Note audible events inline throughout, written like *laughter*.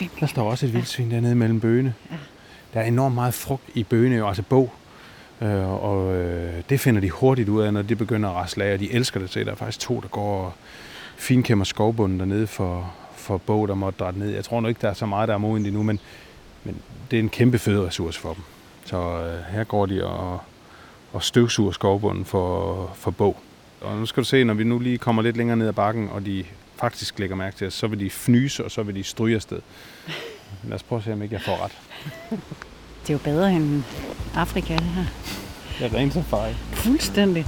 vildsvin. Der står også et vildsvin dernede mellem bøgene. Ja. Der er enormt meget frugt i bøgene, altså bog. Øh, og øh, det finder de hurtigt ud af, når de begynder at rasle af, og de elsker det til. Der er faktisk to, der går og finkæmmer skovbunden dernede for, for bog, der måtte drætte ned. Jeg tror nok ikke, der er så meget, der er modent endnu, men, men det er en kæmpe føderessource for dem. Så øh, her går de og, og støvsuger skovbunden for, for bog. Og nu skal du se, når vi nu lige kommer lidt længere ned ad bakken, og de faktisk lægger mærke til os, så vil de fnyse, og så vil de stryge afsted. Lad os prøve at se, om ikke jeg får ret. Det er jo bedre end Afrika, det her. Det er rent safari. Fuldstændig.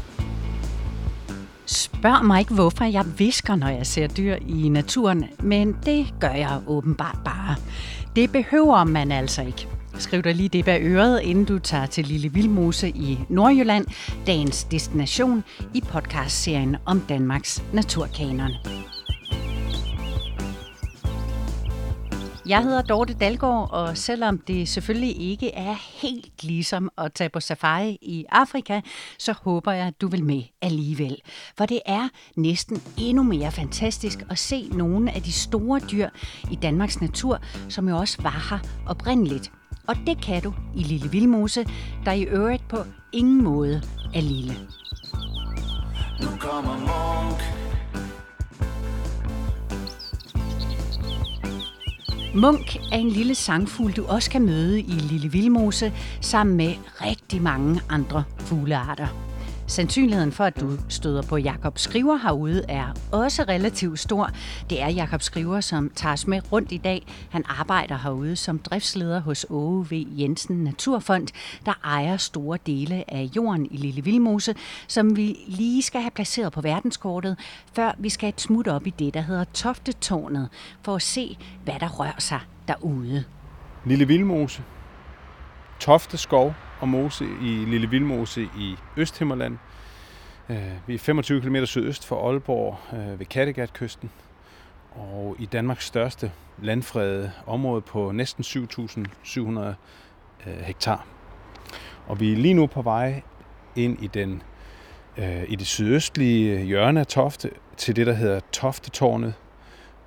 Spørg mig ikke, hvorfor jeg visker, når jeg ser dyr i naturen, men det gør jeg åbenbart bare. Det behøver man altså ikke. Skriv dig lige det bag øret, inden du tager til Lille Vildmose i Nordjylland, dagens destination i podcastserien om Danmarks naturkanon. Jeg hedder Dorte Dalgaard, og selvom det selvfølgelig ikke er helt ligesom at tage på safari i Afrika, så håber jeg, at du vil med alligevel. For det er næsten endnu mere fantastisk at se nogle af de store dyr i Danmarks natur, som jo også var her oprindeligt. Og det kan du i Lille Vildmose, der i øvrigt på ingen måde er lille. Nu kommer Monk. Munk er en lille sangfugl, du også kan møde i Lille Vildmose, sammen med rigtig mange andre fuglearter. Sandsynligheden for, at du støder på Jakob Skriver herude, er også relativt stor. Det er Jakob Skriver, som tager os med rundt i dag. Han arbejder herude som driftsleder hos Åge V. Jensen Naturfond, der ejer store dele af jorden i Lille Vildmose, som vi lige skal have placeret på verdenskortet, før vi skal et smut op i det, der hedder Toftetårnet, for at se, hvad der rører sig derude. Lille Vildmose, Tofteskov, og mose i Lille Vildmose i Østhimmerland. Øh, vi er 25 km sydøst for Aalborg øh, ved Kattegatkysten og i Danmarks største landfredede område på næsten 7.700 øh, hektar. Og vi er lige nu på vej ind i den i det sydøstlige hjørne af Tofte til det, der hedder Toftetårnet,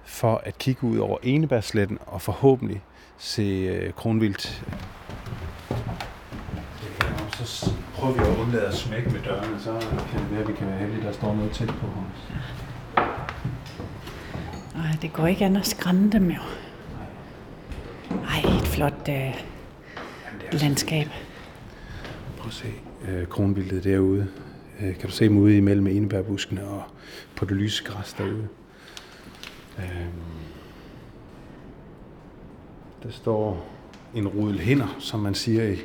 for at kigge ud over Enebærsletten og forhåbentlig se kronvildt så prøver vi at undlade at smække med dørene, så kan det være, at vi kan være heldige, der står noget tæt på os. Nej, det går ikke an at skræmme dem jo. Ej, et flot uh, Jamen, landskab. Prøv at se uh, kronbilledet derude. Uh, kan du se dem ude imellem enebærbuskene og på det lyse græs derude. Uh, der står en rudel hænder, som man siger i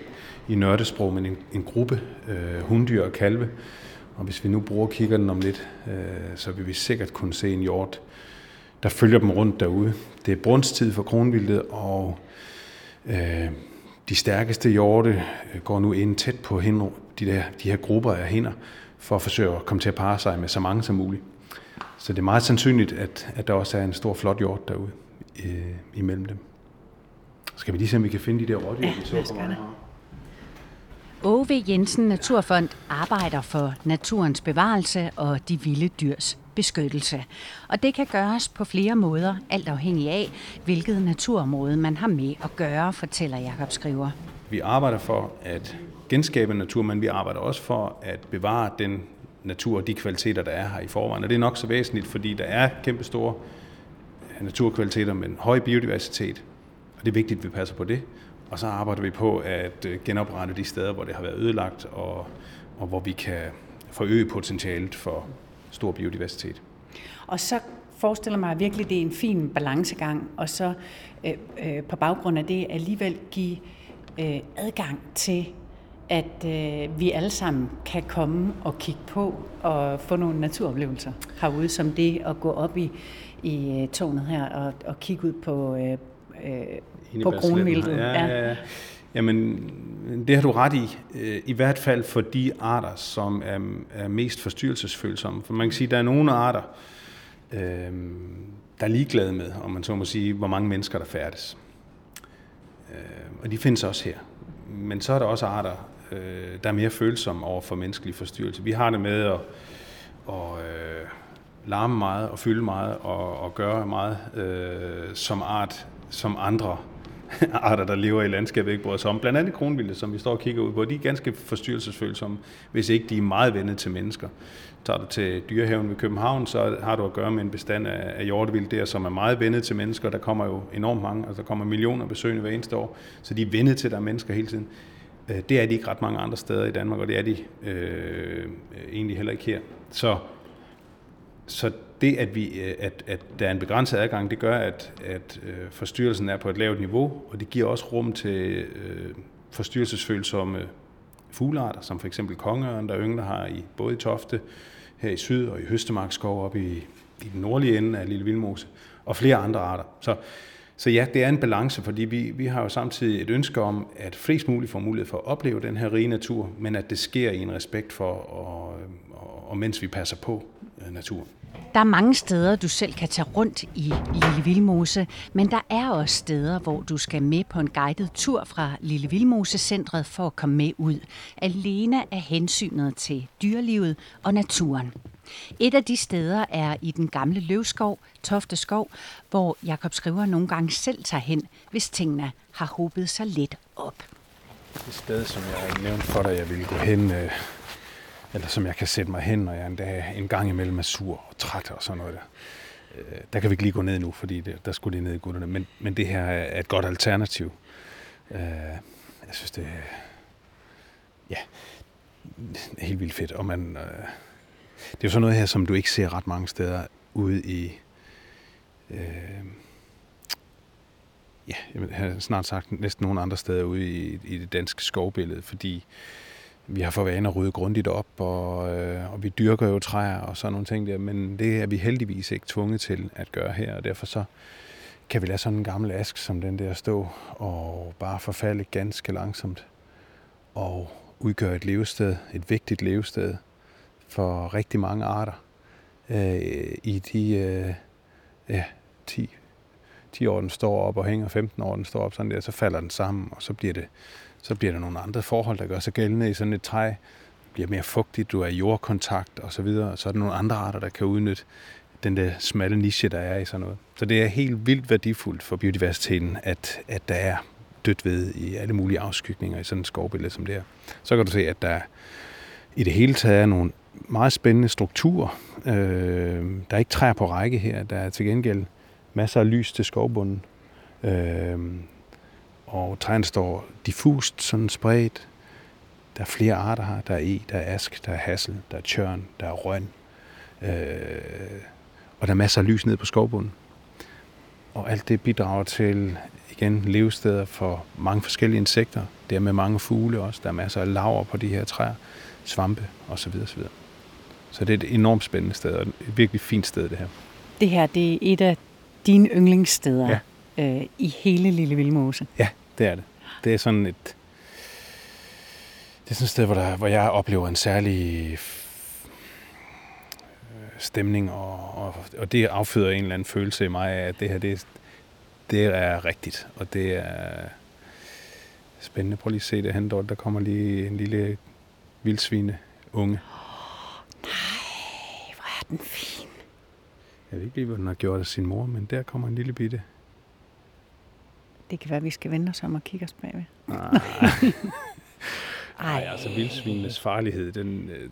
i nørdesprog, men en, en gruppe øh, hunddyr og kalve. Og hvis vi nu bruger den om lidt, øh, så vil vi sikkert kunne se en hjort, der følger dem rundt derude. Det er brunstid for kronvildet, og øh, de stærkeste hjorte øh, går nu ind tæt på hinder, de, der, de her grupper af hinder, for at forsøge at komme til at parre sig med så mange som muligt. Så det er meget sandsynligt, at, at der også er en stor flot hjort derude øh, imellem dem. Skal vi lige se, om vi kan finde de der rådyr, ja, vi så på Åge Jensen Naturfond arbejder for naturens bevarelse og de vilde dyrs beskyttelse. Og det kan gøres på flere måder, alt afhængig af, hvilket naturområde man har med at gøre, fortæller Jakob Skriver. Vi arbejder for at genskabe natur, men vi arbejder også for at bevare den natur og de kvaliteter, der er her i forvejen. Og det er nok så væsentligt, fordi der er kæmpe store naturkvaliteter med en høj biodiversitet, og det er vigtigt, at vi passer på det. Og så arbejder vi på at øh, genoprette de steder, hvor det har været ødelagt, og, og hvor vi kan forøge potentialet for stor biodiversitet. Og så forestiller mig at virkelig, det er en fin balancegang, og så øh, øh, på baggrund af det alligevel give øh, adgang til, at øh, vi alle sammen kan komme og kigge på og få nogle naturoplevelser herude, som det at gå op i, i øh, tårnet her og, og kigge ud på, øh, øh, på kronvildet. Ja, ja, ja. Jamen, det har du ret i. Øh, I hvert fald for de arter, som er, er mest forstyrrelsesfølsomme. For man kan sige, at der er nogle arter, øh, der er ligeglade med, om man så må sige, hvor mange mennesker der færdes. Øh, og de findes også her. Men så er der også arter, øh, der er mere følsomme over for menneskelig forstyrrelse. Vi har det med at, at øh, larme meget og fylde meget og, og gøre meget øh, som art som andre *laughs* arter, der lever i landskabet, ikke bryder sig om. Blandt andet kronvilde, som vi står og kigger ud på, de er ganske forstyrrelsesfølsomme, hvis ikke de er meget vendet til mennesker. Tager du til dyrehaven ved København, så har du at gøre med en bestand af, af hjortevild der, som er meget vendet til mennesker. Der kommer jo enormt mange, altså der kommer millioner besøgende hver eneste år, så de er vendet til, der er mennesker hele tiden. Øh, det er de ikke ret mange andre steder i Danmark, og det er de øh, øh egentlig heller ikke her. Så, så det, at, vi, øh, at, at der er en begrænset adgang, det gør, at, at øh, forstyrrelsen er på et lavt niveau, og det giver også rum til øh, forstyrrelsesfølsomme øh, fuglearter, som for eksempel kongeørn, der yngler har i både i Tofte, her i syd, og i Høstemarkskov oppe i, i den nordlige ende af Lille Vildmose, og flere andre arter. Så, så ja, det er en balance, fordi vi, vi har jo samtidig et ønske om, at flest muligt får mulighed for at opleve den her rige natur, men at det sker i en respekt for, og, og, og mens vi passer på øh, naturen. Der er mange steder, du selv kan tage rundt i Lille Vildmose, men der er også steder, hvor du skal med på en guided tur fra Lille Vildmose Centret for at komme med ud, alene af hensynet til dyrelivet og naturen. Et af de steder er i den gamle løvskov, Tofte Skov, hvor Jakob Skriver nogle gange selv tager hen, hvis tingene har hobet sig lidt op. Det sted, som jeg nævnte for dig, jeg ville gå hen, øh, eller som jeg kan sætte mig hen, når jeg endda en gang imellem er sur og træt og sådan noget der. Øh, der kan vi ikke lige gå ned nu, fordi det, der skulle lige ned i gutterne, men, men det her er et godt alternativ. Øh, jeg synes, det er ja, helt vildt fedt, og man, øh, det er jo sådan noget her, som du ikke ser ret mange steder ude i... Øh, ja, jeg har snart sagt næsten nogen andre steder ude i, i det danske skovbillede, fordi vi har for vane at rydde grundigt op, og, øh, og vi dyrker jo træer og sådan nogle ting der, men det er vi heldigvis ikke tvunget til at gøre her, og derfor så kan vi lade sådan en gammel ask som den der stå og bare forfalde ganske langsomt og udgøre et levested, et vigtigt levested for rigtig mange arter øh, i de øh, ja, 10, 10 år, den står op og hænger, 15 år, den står op sådan der, så falder den sammen, og så bliver det så bliver der nogle andre forhold, der gør sig gældende i sådan et træ. Det bliver mere fugtigt, du er i jordkontakt og så. Så er der nogle andre arter, der kan udnytte den der smalle niche, der er i sådan noget. Så det er helt vildt værdifuldt for biodiversiteten, at, at der er dødt ved i alle mulige afskygninger i sådan et skovbillede som det her. Så kan du se, at der i det hele taget er nogle meget spændende struktur. Øh, der er ikke træer på række her. Der er til gengæld masser af lys til skovbunden. Øh, og træerne står diffust sådan spredt. Der er flere arter her. Der er e, der er ask, der er hassel, der er tjørn, der er røn. Øh, og der er masser af lys ned på skovbunden. Og alt det bidrager til, igen, levesteder for mange forskellige insekter. Det er med mange fugle også. Der er masser af laver på de her træer, svampe osv. osv. Så det er et enormt spændende sted, og et virkelig fint sted, det her. Det her, det er et af dine yndlingssteder ja. øh, i hele Lille Vildmose. Ja, det er det. Det er sådan et... Det er sådan et sted, hvor, der, hvor jeg oplever en særlig stemning, og, og, og det afføder en eller anden følelse i mig af, at det her, det, det er rigtigt, og det er spændende. Prøv lige at se det hen, der kommer lige en lille vildsvine unge. Oh, nej, hvor er den fin. Jeg ved ikke lige, hvad den har gjort af sin mor, men der kommer en lille bitte det kan være, at vi skal vende os om og kigge os bagved. Nej. *laughs* Ej, altså vildsvinenes farlighed, den, øh,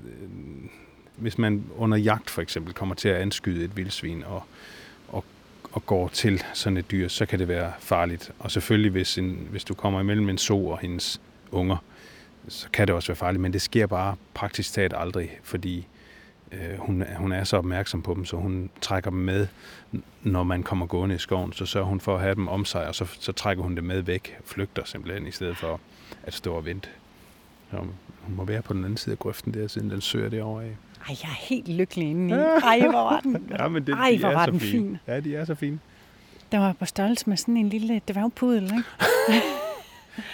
hvis man under jagt for eksempel kommer til at anskyde et vildsvin og, og, og går til sådan et dyr, så kan det være farligt. Og selvfølgelig, hvis, en, hvis du kommer imellem en so og hendes unger, så kan det også være farligt, men det sker bare praktisk talt aldrig, fordi øh, hun, hun er så opmærksom på dem, så hun trækker dem med, når man kommer gående i skoven. Så sørger hun for at have dem om sig, og så, så trækker hun dem med væk, flygter simpelthen, i stedet for at stå og vente. Så hun må være på den anden side af grøften der, siden den søger derovre af. Ej, jeg er helt lykkelig inde i. Ej, hvor var den, *laughs* ja, men det, Ej, de hvor var den fin. fin. Ja, de er så fine. Den var på størrelse med sådan en lille dværgpudel, ikke? *laughs*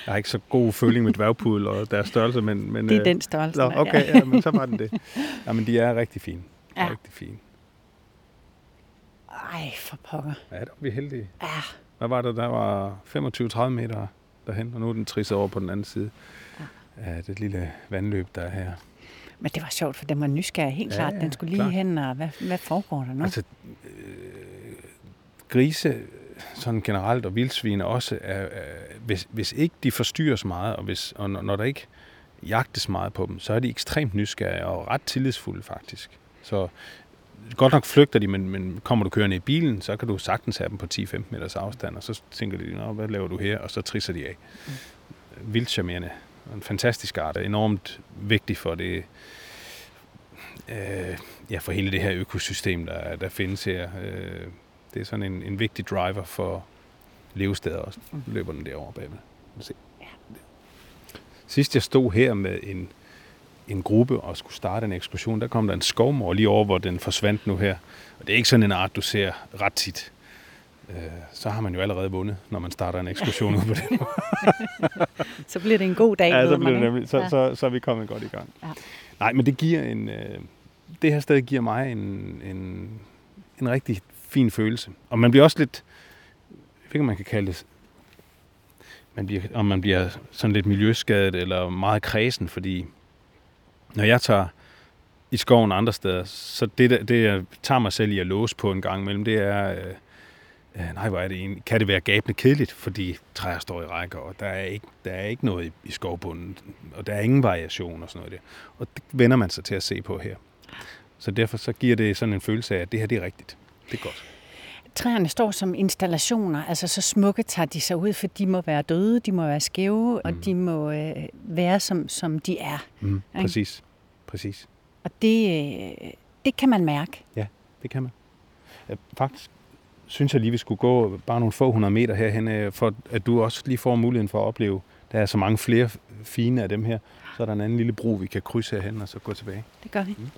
Jeg har ikke så god føling med dværgpudel og deres størrelse, men... men det er øh, den størrelse. Nå, okay, ja, men så var den det. *laughs* Ja, men de er rigtig fine. Ja. Rigtig fine. Ej, for pokker. Ja, der var vi heldige. Ja. Hvad var det? Der var 25-30 meter derhen, og nu er den trisset over på den anden side ja. af det lille vandløb, der er her. Men det var sjovt, for den var nysgerrig helt ja, klart. Den skulle lige klart. hen, og hvad, hvad foregår der nu? Altså, øh, grise sådan generelt, og vildsvin også, er, er, hvis, hvis ikke de forstyrres meget, og, hvis, og når, når der ikke jagtes meget på dem, så er de ekstremt nysgerrige og ret tillidsfulde faktisk. Så godt nok flygter de, men, men kommer du kørende i bilen, så kan du sagtens have dem på 10-15 meters afstand, og så tænker de, Nå, hvad laver du her? Og så trisser de af. Mm. Vildt charmerende. En fantastisk art, enormt vigtig for det, øh, ja, for hele det her økosystem, der, der findes her. Øh, det er sådan en, en vigtig driver for levesteder også. Mm. Løber den derovre bagved. Se. Sidst jeg stod her med en, en gruppe og skulle starte en ekskursion, der kom der en skovmor lige over, hvor den forsvandt nu her. Og det er ikke sådan en art, du ser ret tit. Øh, så har man jo allerede vundet, når man starter en ekskursion *laughs* ud på det. *laughs* så bliver det en god dag. Ja, så, bliver det nemlig, så, ja. så, så, så er vi kommet godt i gang. Ja. Nej, men det giver en... Øh, det her sted giver mig en, en, en rigtig fin følelse. Og man bliver også lidt... Jeg ved ikke, om man kan kalde det man bliver, om man bliver sådan lidt miljøskadet eller meget kredsen, fordi når jeg tager i skoven andre steder, så det, det jeg tager mig selv i at låse på en gang imellem, det er, øh, øh, nej, hvor er det egentlig, kan det være gabende kedeligt, fordi træer står i rækker, og der er ikke, der er ikke noget i, i skovbunden, og der er ingen variation og sådan noget der. Og det vender man sig til at se på her. Så derfor så giver det sådan en følelse af, at det her det er rigtigt. Det er godt. Træerne står som installationer, altså så smukke tager de sig ud, for de må være døde, de må være skæve, mm. og de må øh, være som, som de er. Mm, præcis, præcis. Og det, øh, det kan man mærke. Ja, det kan man. Ja, faktisk synes jeg lige, vi skulle gå bare nogle få hundrede meter herhen, øh, for at du også lige får muligheden for at opleve, der er så mange flere fine af dem her. Så er der en anden lille bro, vi kan krydse herhen og så gå tilbage. Det gør vi. Mm.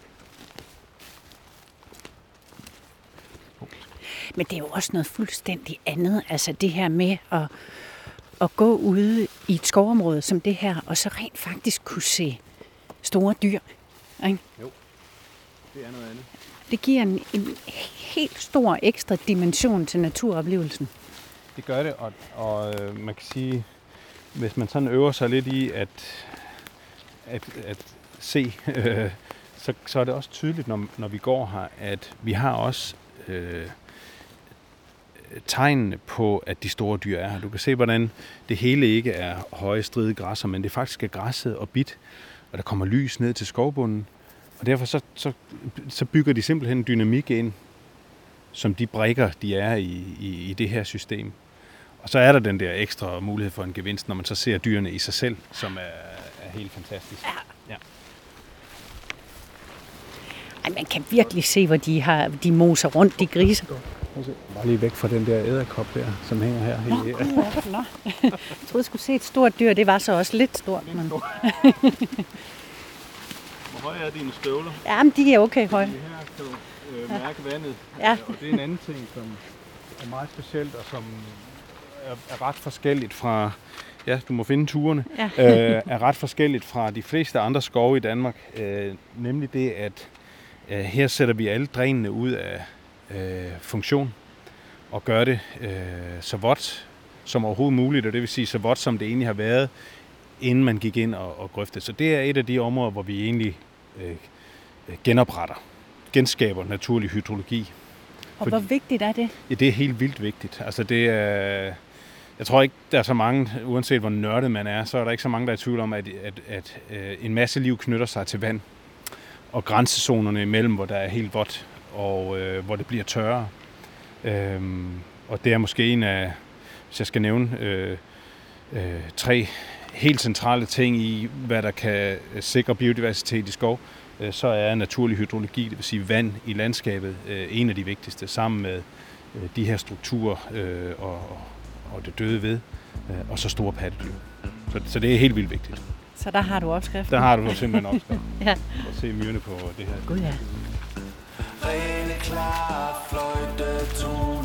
Men det er jo også noget fuldstændig andet. Altså det her med at, at gå ude i et skovområde som det her, og så rent faktisk kunne se store dyr. Ikke? Jo, det er noget andet. Det giver en, en helt stor ekstra dimension til naturoplevelsen. Det gør det, og, og øh, man kan sige, hvis man sådan øver sig lidt i at, at, at se, øh, så, så er det også tydeligt, når, når vi går her, at vi har også øh, tegnene på, at de store dyr er her. Du kan se, hvordan det hele ikke er høje, stride græsser, men det faktisk er græsset og bit, og der kommer lys ned til skovbunden. Og derfor så, så, så bygger de simpelthen dynamik ind, som de brækker, de er i, i, i det her system. Og så er der den der ekstra mulighed for en gevinst, når man så ser dyrene i sig selv, som er, er helt fantastisk. Ja. ja. Ej, man kan virkelig se, hvor de har de moser rundt, de griser. Bare lige væk fra den der æderkop der, som hænger her. Nå, i, nå. Jeg troede, jeg skulle se et stort dyr. Det var så også lidt stort. Lidt men... *laughs* Hvor høje er dine støvler? Jamen, de er okay høje. Det her kan du øh, mærke ja. vandet. Ja. Og det er en anden ting, som er meget specielt, og som er, er ret forskelligt fra... Ja, du må finde turene. Ja. øh, er ret forskelligt fra de fleste andre skove i Danmark. Øh, nemlig det, at øh, her sætter vi alle drænene ud af, øh, funktion og gøre det øh, så vådt som overhovedet muligt, og det vil sige så vådt som det egentlig har været, inden man gik ind og, og grøftede. Så det er et af de områder, hvor vi egentlig øh, genopretter, genskaber naturlig hydrologi. Og hvor vigtigt er det? Ja, det er helt vildt vigtigt. Altså det er, jeg tror ikke, der er så mange, uanset hvor nørdet man er, så er der ikke så mange, der er i tvivl om, at, at, at, at en masse liv knytter sig til vand. Og grænsezonerne imellem, hvor der er helt vådt, og øh, hvor det bliver tørre. Øhm, og det er måske en af, hvis jeg skal nævne, øh, øh, tre helt centrale ting i, hvad der kan sikre biodiversitet i skov, øh, så er naturlig hydrologi, det vil sige vand i landskabet, øh, en af de vigtigste, sammen med øh, de her strukturer øh, og, og det døde ved, øh, og så store pattedyr. Så, så det er helt vildt vigtigt. Så der har du opskriften? Der har du simpelthen opskriften. *laughs* ja. Og se myrene på det her. Gud ja rene klare fløjtetoner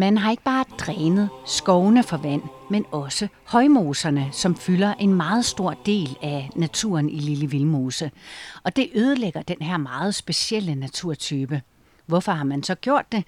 Man har ikke bare drænet skovene for vand, men også højmoserne, som fylder en meget stor del af naturen i Lille Vildmose. Og det ødelægger den her meget specielle naturtype. Hvorfor har man så gjort det?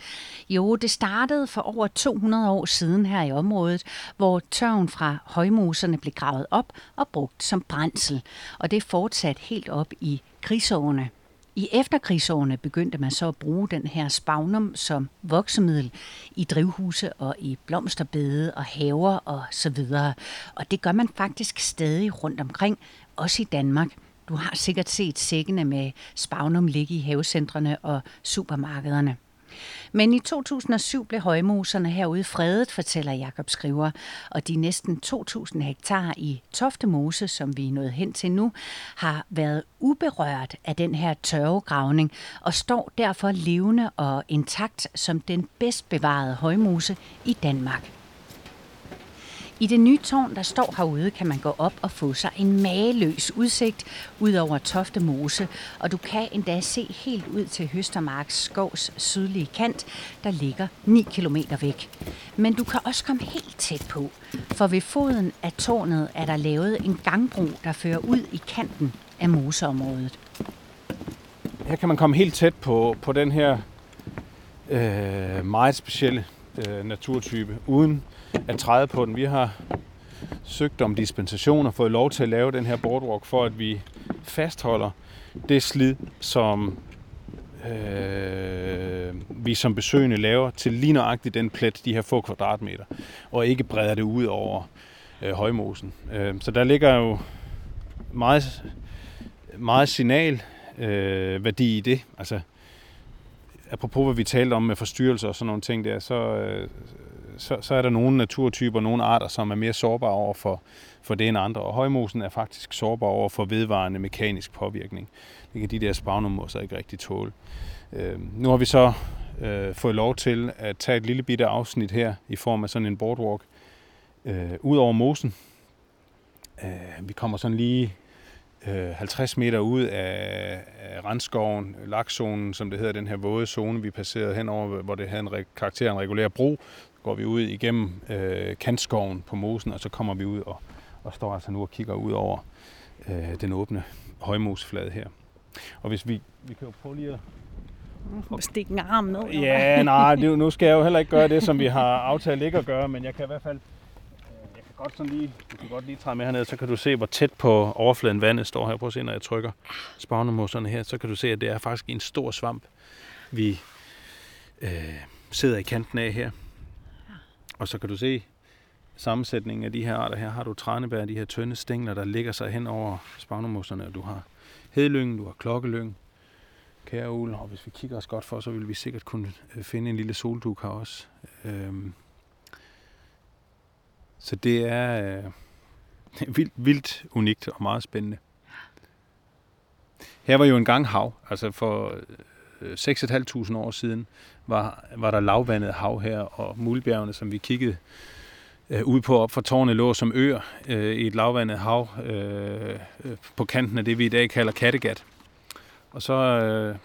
Jo, det startede for over 200 år siden her i området, hvor tørven fra højmoserne blev gravet op og brugt som brændsel. Og det er fortsat helt op i krigsårene. I efterkrigsårene begyndte man så at bruge den her spagnum som voksemiddel i drivhuse og i blomsterbede og haver og så videre. Og det gør man faktisk stadig rundt omkring, også i Danmark. Du har sikkert set sækkene med spagnum ligge i havecentrene og supermarkederne. Men i 2007 blev højmoserne herude fredet, fortæller Jakob Skriver, og de næsten 2.000 hektar i Toftemose, som vi er nået hen til nu, har været uberørt af den her tørvegravning og står derfor levende og intakt som den bedst bevarede højmose i Danmark. I det nye tårn, der står herude, kan man gå op og få sig en mageløs udsigt ud over Tofte Mose, og du kan endda se helt ud til Høstermarks skovs sydlige kant, der ligger 9 km væk. Men du kan også komme helt tæt på, for ved foden af tårnet er der lavet en gangbro, der fører ud i kanten af moseområdet. Her kan man komme helt tæt på, på den her øh, meget specielle øh, naturtype, uden at træde på den. Vi har søgt om dispensation og fået lov til at lave den her boardwalk, for at vi fastholder det slid, som øh, vi som besøgende laver til lige nøjagtigt den plet, de her få kvadratmeter, og ikke breder det ud over øh, højmosen. Øh, så der ligger jo meget, meget signal øh, værdi i det. Altså, apropos hvad vi talte om med forstyrrelser og sådan nogle ting der, så, øh, så, så er der nogle naturtyper, nogle arter, som er mere sårbare over for, for det end andre. Og højmosen er faktisk sårbar over for vedvarende mekanisk påvirkning. Det kan de der spagnummosser ikke rigtig tåle. Øh, nu har vi så øh, fået lov til at tage et lille bitte afsnit her i form af sådan en boardwalk øh, ud over mosen. Øh, vi kommer sådan lige øh, 50 meter ud af, af randskoven, lakzonen, som det hedder, den her våde zone, vi passerede henover, hvor det havde en karakter en regulær bro, går vi ud igennem øh, kantskoven på mosen, og så kommer vi ud og, og står altså nu og kigger ud over øh, den åbne højmoseflade her. Og hvis vi, vi kan jo prøve lige at stikke en arm ned. Ja, nej, det, nu skal jeg jo heller ikke gøre det, som vi har *laughs* aftalt ikke at gøre, men jeg kan i hvert fald øh, jeg kan godt sådan lige, du kan godt lige træde med herned, så kan du se, hvor tæt på overfladen vandet står her. Prøv at se, når jeg trykker spagnemoserne her, så kan du se, at det er faktisk en stor svamp, vi øh, sidder i kanten af her. Og så kan du se sammensætningen af de her arter. Her har du trænebær, de her tynde stængler, der ligger sig hen over spagnomosserne. Og du har hedlyngen, du har klokkelyng, kæreul, og hvis vi kigger os godt for, så vil vi sikkert kunne øh, finde en lille solduk her også. Øhm, så det er øh, *laughs* vildt, vildt unikt og meget spændende. Her var jo en gang hav, altså for 6.500 år siden var, var der lavvandet hav her, og mulbjergene, som vi kiggede øh, ud på op fra tårnet, lå som øer øh, i et lavvandet hav øh, øh, på kanten af det, vi i dag kalder Kattegat. Og så øh,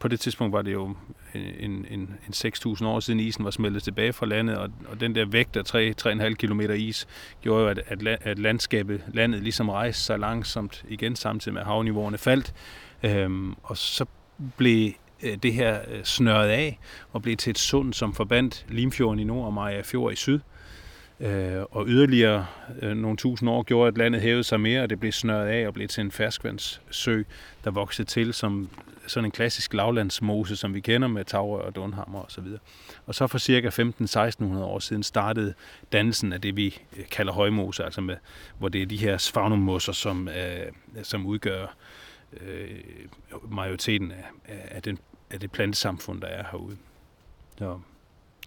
på det tidspunkt var det jo en, en, en 6.000 år siden isen var smeltet tilbage fra landet, og, og den der vægt af 3-3,5 km is gjorde jo, at, at, at landskabet, landet ligesom rejste sig langsomt igen, samtidig med at havniveauerne faldt. Øhm, og så blev øh, det her øh, snørret af og blev til et sund, som forbandt Limfjorden i nord og Maja Fjord i syd. Øh, og yderligere nogle tusind år gjorde, at landet hævede sig mere, og det blev snørret af og blev til en ferskvandssø, der voksede til som sådan en klassisk lavlandsmose, som vi kender med tagrør og dunhammer osv. Og, og så for cirka 15-1600 år siden startede dannelsen af det, vi kalder højmose, altså med, hvor det er de her sfagnummoser, som, øh, som udgør øh, majoriteten af, af, den, af det plantesamfund, der er herude. Så.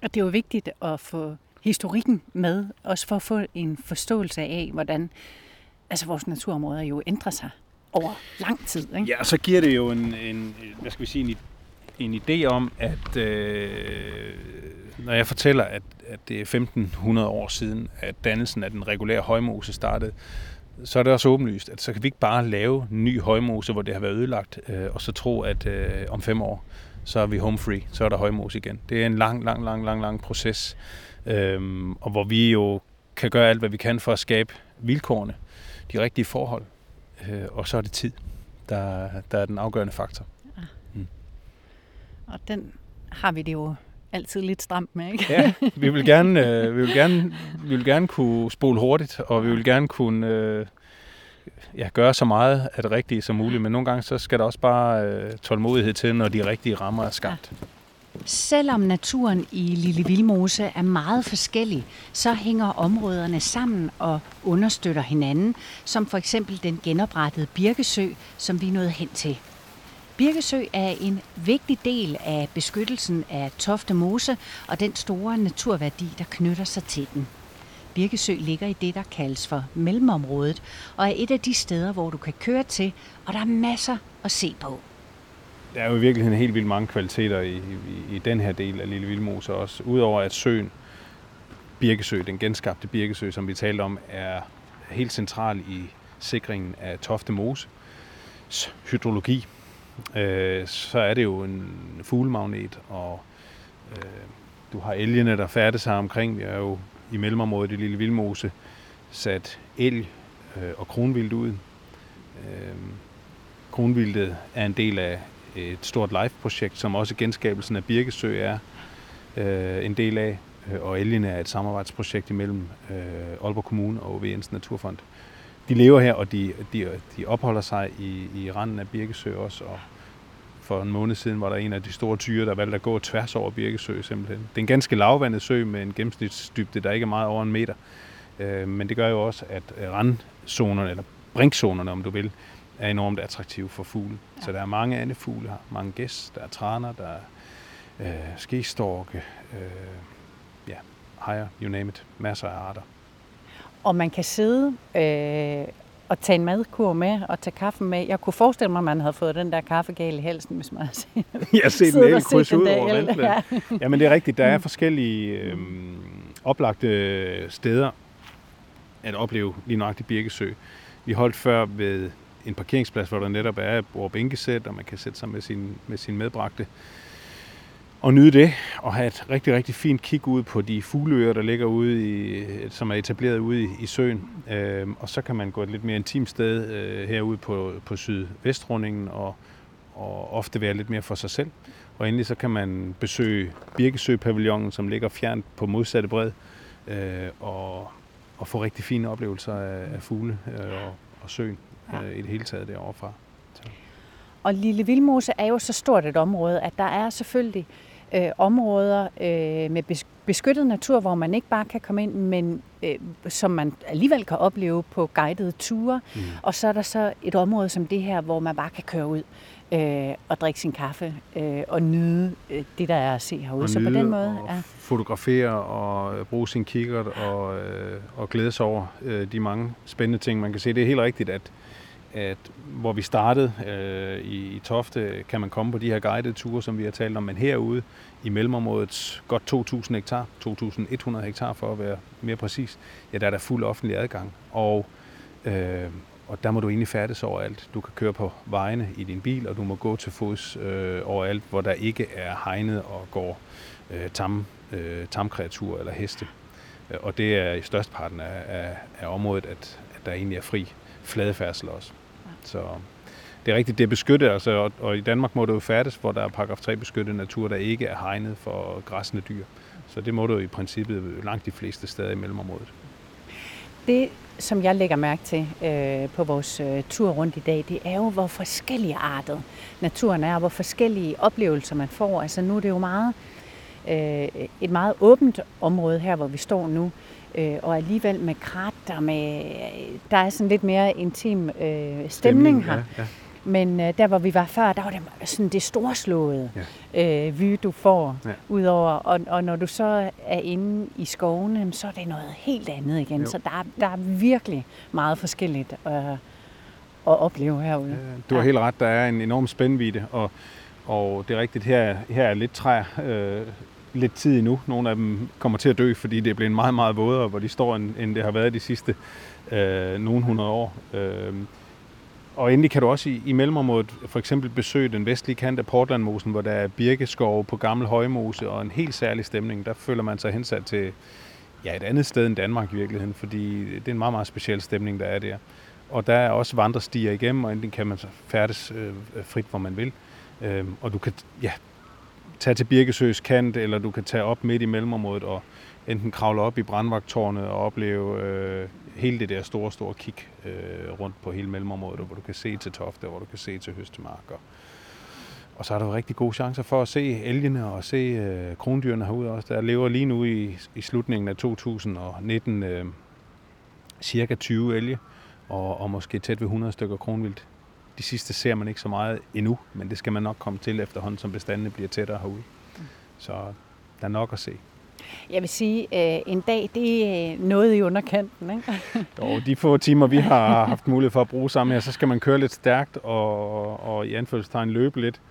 Og det er jo vigtigt at få historikken med, også for at få en forståelse af, hvordan altså vores naturområder jo ændrer sig over lang tid. Ikke? Ja, så giver det jo en, en hvad skal vi sige, en, en idé om, at øh, når jeg fortæller, at, at det er 1500 år siden, at dannelsen af den regulære højmose startede, så er det også åbenlyst, at så kan vi ikke bare lave ny højmose, hvor det har været ødelagt, øh, og så tro, at øh, om fem år, så er vi home free, så er der højmose igen. Det er en lang, lang, lang, lang, lang proces. Øhm, og hvor vi jo kan gøre alt, hvad vi kan for at skabe vilkårene, de rigtige forhold. Øh, og så er det tid, der, der er den afgørende faktor. Og den har vi det jo altid lidt stramt med, ikke? Ja, vi vil gerne, øh, vi vil gerne, vi vil gerne kunne spole hurtigt, og vi vil gerne kunne øh, ja, gøre så meget af det rigtige som muligt, men nogle gange så skal der også bare øh, tålmodighed til, når de rigtige rammer er skabt. Selvom naturen i Lille Vildmose er meget forskellig, så hænger områderne sammen og understøtter hinanden, som for eksempel den genoprettede Birkesø, som vi nået hen til. Birkesø er en vigtig del af beskyttelsen af Tofte Mose og den store naturværdi, der knytter sig til den. Birkesø ligger i det, der kaldes for mellemområdet, og er et af de steder, hvor du kan køre til, og der er masser at se på. Der er jo i virkeligheden helt vildt mange kvaliteter i, i, i den her del af Lille Vildmose også. Udover at søen, Birkesø, den genskabte Birkesø, som vi talte om, er helt central i sikringen af Tofte Mose hydrologi, øh, så er det jo en fuglemagnet, og øh, du har elgene, der færdes her omkring. Vi er jo i mellemområdet i Lille Vildmose sat elg øh, og kronvildt ud. Øh, kronvildet er en del af et stort live-projekt, som også genskabelsen af Birkesø er øh, en del af, øh, og elgene er et samarbejdsprojekt imellem øh, Aalborg Kommune og OV Jensen Naturfond. De lever her, og de, de, de opholder sig i, i randen af Birkesø også, og for en måned siden var der en af de store tyre, der valgte at gå tværs over Birkesø simpelthen. Det er en ganske lavvandet sø med en gennemsnitsdybde, der ikke er meget over en meter. Øh, men det gør jo også, at randzonerne, eller brinkzonerne om du vil, er enormt attraktive for fugle. Ja. Så der er mange andre fugle her. Mange gæs, der er traner, der er øh, skestorke, øh, ja, hajer, you name it. Masser af arter. Og man kan sidde øh, og tage en madkur med og tage kaffen med. Jeg kunne forestille mig, at man havde fået den der kaffegal i halsen, hvis man *laughs* havde set Jeg set en el kryds ud over. Ventland. Ja. *laughs* Men det er rigtigt. Der er forskellige øh, oplagte steder at opleve lige nøjagtigt Birkesø. Vi holdt før ved en parkeringsplads, hvor der netop er og bænkesæt, og man kan sætte sig med sin, med sin medbragte og nyde det, og have et rigtig, rigtig fint kig ud på de fugleøer, der ligger ude i, som er etableret ude i, i søen. Øhm, og så kan man gå et lidt mere intimt sted øh, herude på, på sydvestrundingen, og, og ofte være lidt mere for sig selv. Og endelig så kan man besøge Birkesø-pavillonen, som ligger fjernt på modsatte bred, øh, og, og få rigtig fine oplevelser af, af fugle øh, og, og søen øh, i det hele taget derovre fra. Og Lille Vildmose er jo så stort et område, at der er selvfølgelig øh, områder øh, med bes- beskyttet natur, hvor man ikke bare kan komme ind, men øh, som man alligevel kan opleve på guidede ture. Mm. Og så er der så et område som det her, hvor man bare kan køre ud øh, og drikke sin kaffe øh, og nyde øh, det, der er at se herude. Og så på den måde og er fotografere og øh, bruge sin kikkert og, øh, og glæde sig over øh, de mange spændende ting, man kan se. Det er helt rigtigt, at, at hvor vi startede øh, i, i Tofte, kan man komme på de her guidede ture, som vi har talt om, men herude i mellemområdet godt 2.000 hektar, 2.100 hektar for at være mere præcis, ja, der er der fuld offentlig adgang. Og, øh, og der må du egentlig færdes overalt. Du kan køre på vejene i din bil, og du må gå til fods øh, overalt, hvor der ikke er hegnet og går øh, tam, øh, tamkreaturer eller heste. Øh, og det er i størstparten af, af, af området, at, at der egentlig er fri fladefærdsel også. Så det er rigtigt, det er beskyttet, altså, og, og i Danmark må det jo færdes, hvor der er paragraf 3 beskyttet natur, der ikke er hegnet for græssende dyr. Så det må du i princippet langt de fleste steder i mellemområdet. det, som jeg lægger mærke til øh, på vores øh, tur rundt i dag, det er jo, hvor forskellige artet naturen er, og hvor forskellige oplevelser man får. Altså nu er det jo meget, øh, et meget åbent område her, hvor vi står nu, øh, og alligevel med kratter, med, der er sådan lidt mere intim øh, stemning her. Ja, ja. Men øh, der, hvor vi var før, der var det sådan det storslåede ja. øh, vy, du får Ja. ja. udover. Og, og når du så er inde i skovene, så er det noget helt andet igen. Jo. Så der, er- der er virkelig meget forskelligt øh, at opleve herude. Ja, Du har helt ret, der er en enorm spændvidde, og, og det er rigtigt, her, her er lidt træer, øh, lidt tid endnu. Nogle af dem kommer til at dø, fordi det er blevet meget, meget vådere, hvor de står, end, end det har været de sidste øh, nogle hundrede år. Øh, Og endelig kan du også i, i mellemområdet for eksempel besøge den vestlige kant af Portlandmosen, hvor der er birkeskov på gammel højmose og en helt særlig stemning. Der føler man sig hensat til ja, et andet sted end Danmark i virkeligheden, fordi det er en meget, meget speciel stemning, der er der. Og der er også vandrestier igennem, og endelig kan man så færdes øh, frit, hvor man vil. Øh, og du kan ja, tage til Birkesøs kant, eller du kan tage op midt i mellemområdet og enten kravle op i brandvagttårnet og opleve øh, hele det der store, store kig øh, rundt på hele mellemområdet, hvor du kan se til Tofte, hvor du kan se til Høstemark. Og, og så er der jo rigtig gode chancer for at se elgene og se øh, krondyrene herude også. Der lever lige nu i, i slutningen af 2019 øh, cirka 20 elge, og, og måske tæt ved 100 stykker kronvildt. De sidste ser man ikke så meget endnu, men det skal man nok komme til efterhånden, som bestandene bliver tættere herude. Så der er nok at se. Jeg vil sige, øh, en dag, det er noget i underkanten, ikke? *laughs* Jo, de få timer, vi har haft mulighed for at bruge sammen her, så skal man køre lidt stærkt og, og i anførselstegn løbe lidt.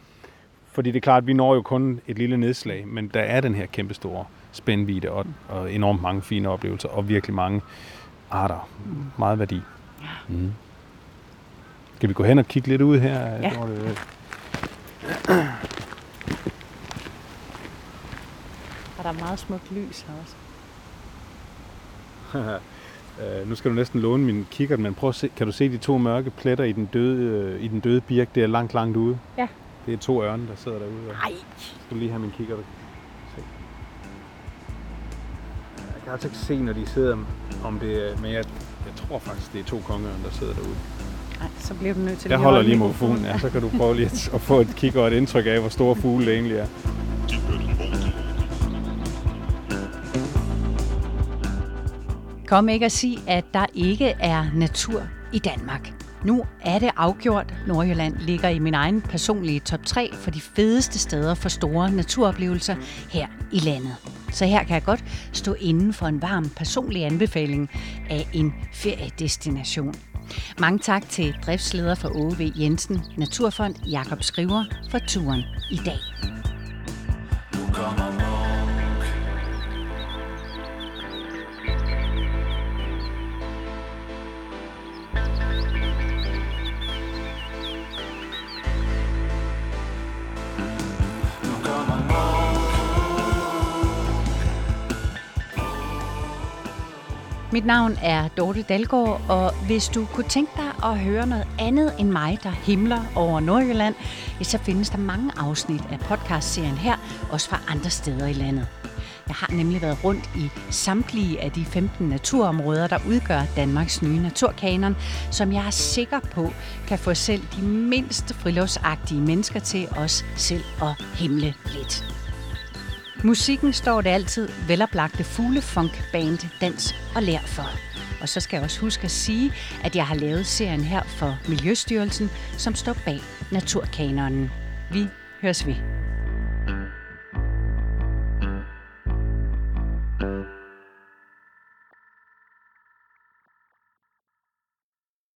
Fordi det er klart, at vi når jo kun et lille nedslag, men der er den her kæmpe store spændvidde og, og enormt mange fine oplevelser og virkelig mange arter. Meget værdi. Mm. Skal vi gå hen og kigge lidt ud her? Ja. Hvor det, Og der er meget smukt lys her også. Øh, nu skal du næsten låne min kikkert, men prøv at se, kan du se de to mørke pletter i den døde, øh, i den døde birk, der langt, langt ude? Ja. Det er to ørne, der sidder derude. Nej, skal du lige have min kikkert. Se. Jeg kan altså ikke se, når de sidder, om det er, men jeg, jeg tror faktisk, det er to kongeørn, der sidder derude. Nej, så bliver du nødt til Jeg at holder holde lige mikrofonen. mikrofonen, ja, så kan du prøve lige at, at få et kig og et indtryk af, hvor store fugle det egentlig er. Kom ikke at sige, at der ikke er natur i Danmark. Nu er det afgjort. Nordjylland ligger i min egen personlige top 3 for de fedeste steder for store naturoplevelser her i landet. Så her kan jeg godt stå inden for en varm personlig anbefaling af en feriedestination. Mange tak til driftsleder for OV Jensen, Naturfond Jakob Skriver for turen i dag. Nu kommer Mit navn er Dorte Dalgaard, og hvis du kunne tænke dig at høre noget andet end mig, der himler over Nordjylland, ja, så findes der mange afsnit af podcastserien her, også fra andre steder i landet. Jeg har nemlig været rundt i samtlige af de 15 naturområder, der udgør Danmarks nye naturkanon, som jeg er sikker på kan få selv de mindste friluftsagtige mennesker til os selv at himle lidt. Musikken står det altid veloplagte fuglefunk-band Dans og Lær for. Og så skal jeg også huske at sige, at jeg har lavet serien her for Miljøstyrelsen, som står bag Naturkanonen. Vi høres ved.